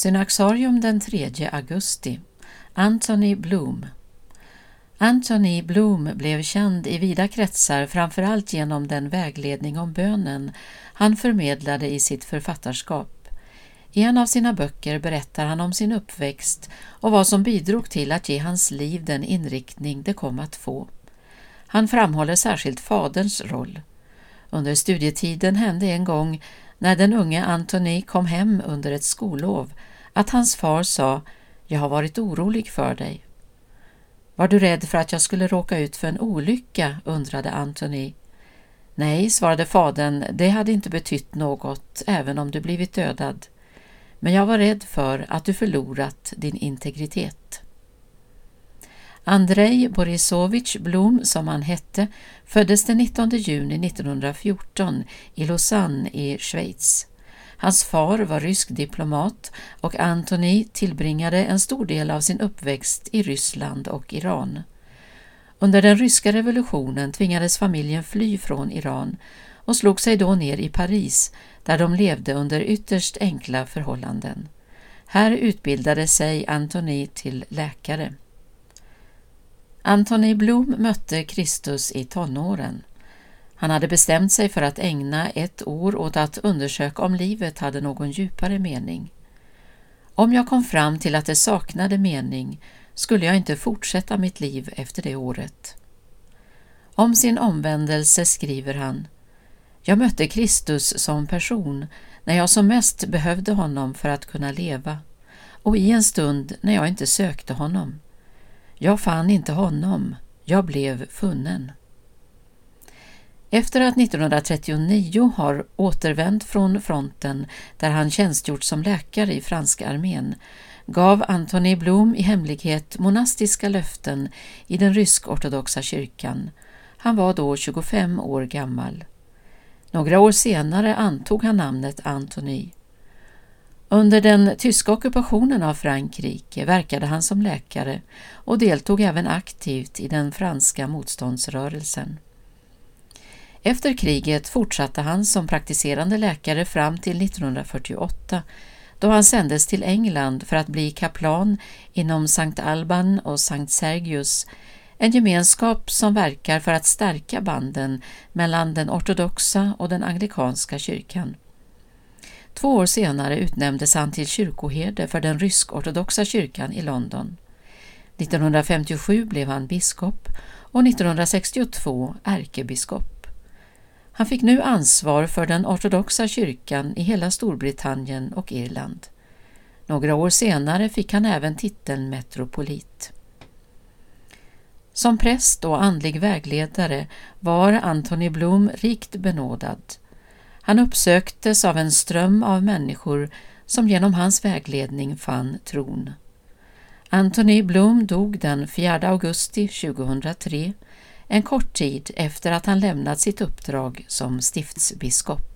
Synaxarium den 3 augusti Anthony Bloom Anthony Bloom blev känd i vida kretsar framförallt genom den vägledning om bönen han förmedlade i sitt författarskap. I en av sina böcker berättar han om sin uppväxt och vad som bidrog till att ge hans liv den inriktning det kom att få. Han framhåller särskilt faderns roll. Under studietiden hände en gång när den unge Antoni kom hem under ett skollov att hans far sa ”Jag har varit orolig för dig”. Var du rädd för att jag skulle råka ut för en olycka? undrade Antoni. Nej, svarade fadern, det hade inte betytt något, även om du blivit dödad. Men jag var rädd för att du förlorat din integritet. Andrei Borisovich Blom, som han hette, föddes den 19 juni 1914 i Lausanne i Schweiz. Hans far var rysk diplomat och Antoni tillbringade en stor del av sin uppväxt i Ryssland och Iran. Under den ryska revolutionen tvingades familjen fly från Iran och slog sig då ner i Paris där de levde under ytterst enkla förhållanden. Här utbildade sig Antoni till läkare. Antoni Blom mötte Kristus i tonåren. Han hade bestämt sig för att ägna ett år åt att undersöka om livet hade någon djupare mening. Om jag kom fram till att det saknade mening skulle jag inte fortsätta mitt liv efter det året. Om sin omvändelse skriver han Jag mötte Kristus som person när jag som mest behövde honom för att kunna leva och i en stund när jag inte sökte honom. Jag fann inte honom, jag blev funnen. Efter att 1939 har återvänt från fronten där han tjänstgjort som läkare i franska armén gav Antoni Blom i hemlighet monastiska löften i den rysk-ortodoxa kyrkan. Han var då 25 år gammal. Några år senare antog han namnet Antoni. Under den tyska ockupationen av Frankrike verkade han som läkare och deltog även aktivt i den franska motståndsrörelsen. Efter kriget fortsatte han som praktiserande läkare fram till 1948 då han sändes till England för att bli kaplan inom Sankt Alban och Sankt Sergius, en gemenskap som verkar för att stärka banden mellan den ortodoxa och den anglikanska kyrkan. Två år senare utnämndes han till kyrkoherde för den rysk-ortodoxa kyrkan i London. 1957 blev han biskop och 1962 ärkebiskop. Han fick nu ansvar för den ortodoxa kyrkan i hela Storbritannien och Irland. Några år senare fick han även titeln metropolit. Som präst och andlig vägledare var Antony Blom rikt benådad. Han uppsöktes av en ström av människor som genom hans vägledning fann tron. Antony Blom dog den 4 augusti 2003 en kort tid efter att han lämnat sitt uppdrag som stiftsbiskop.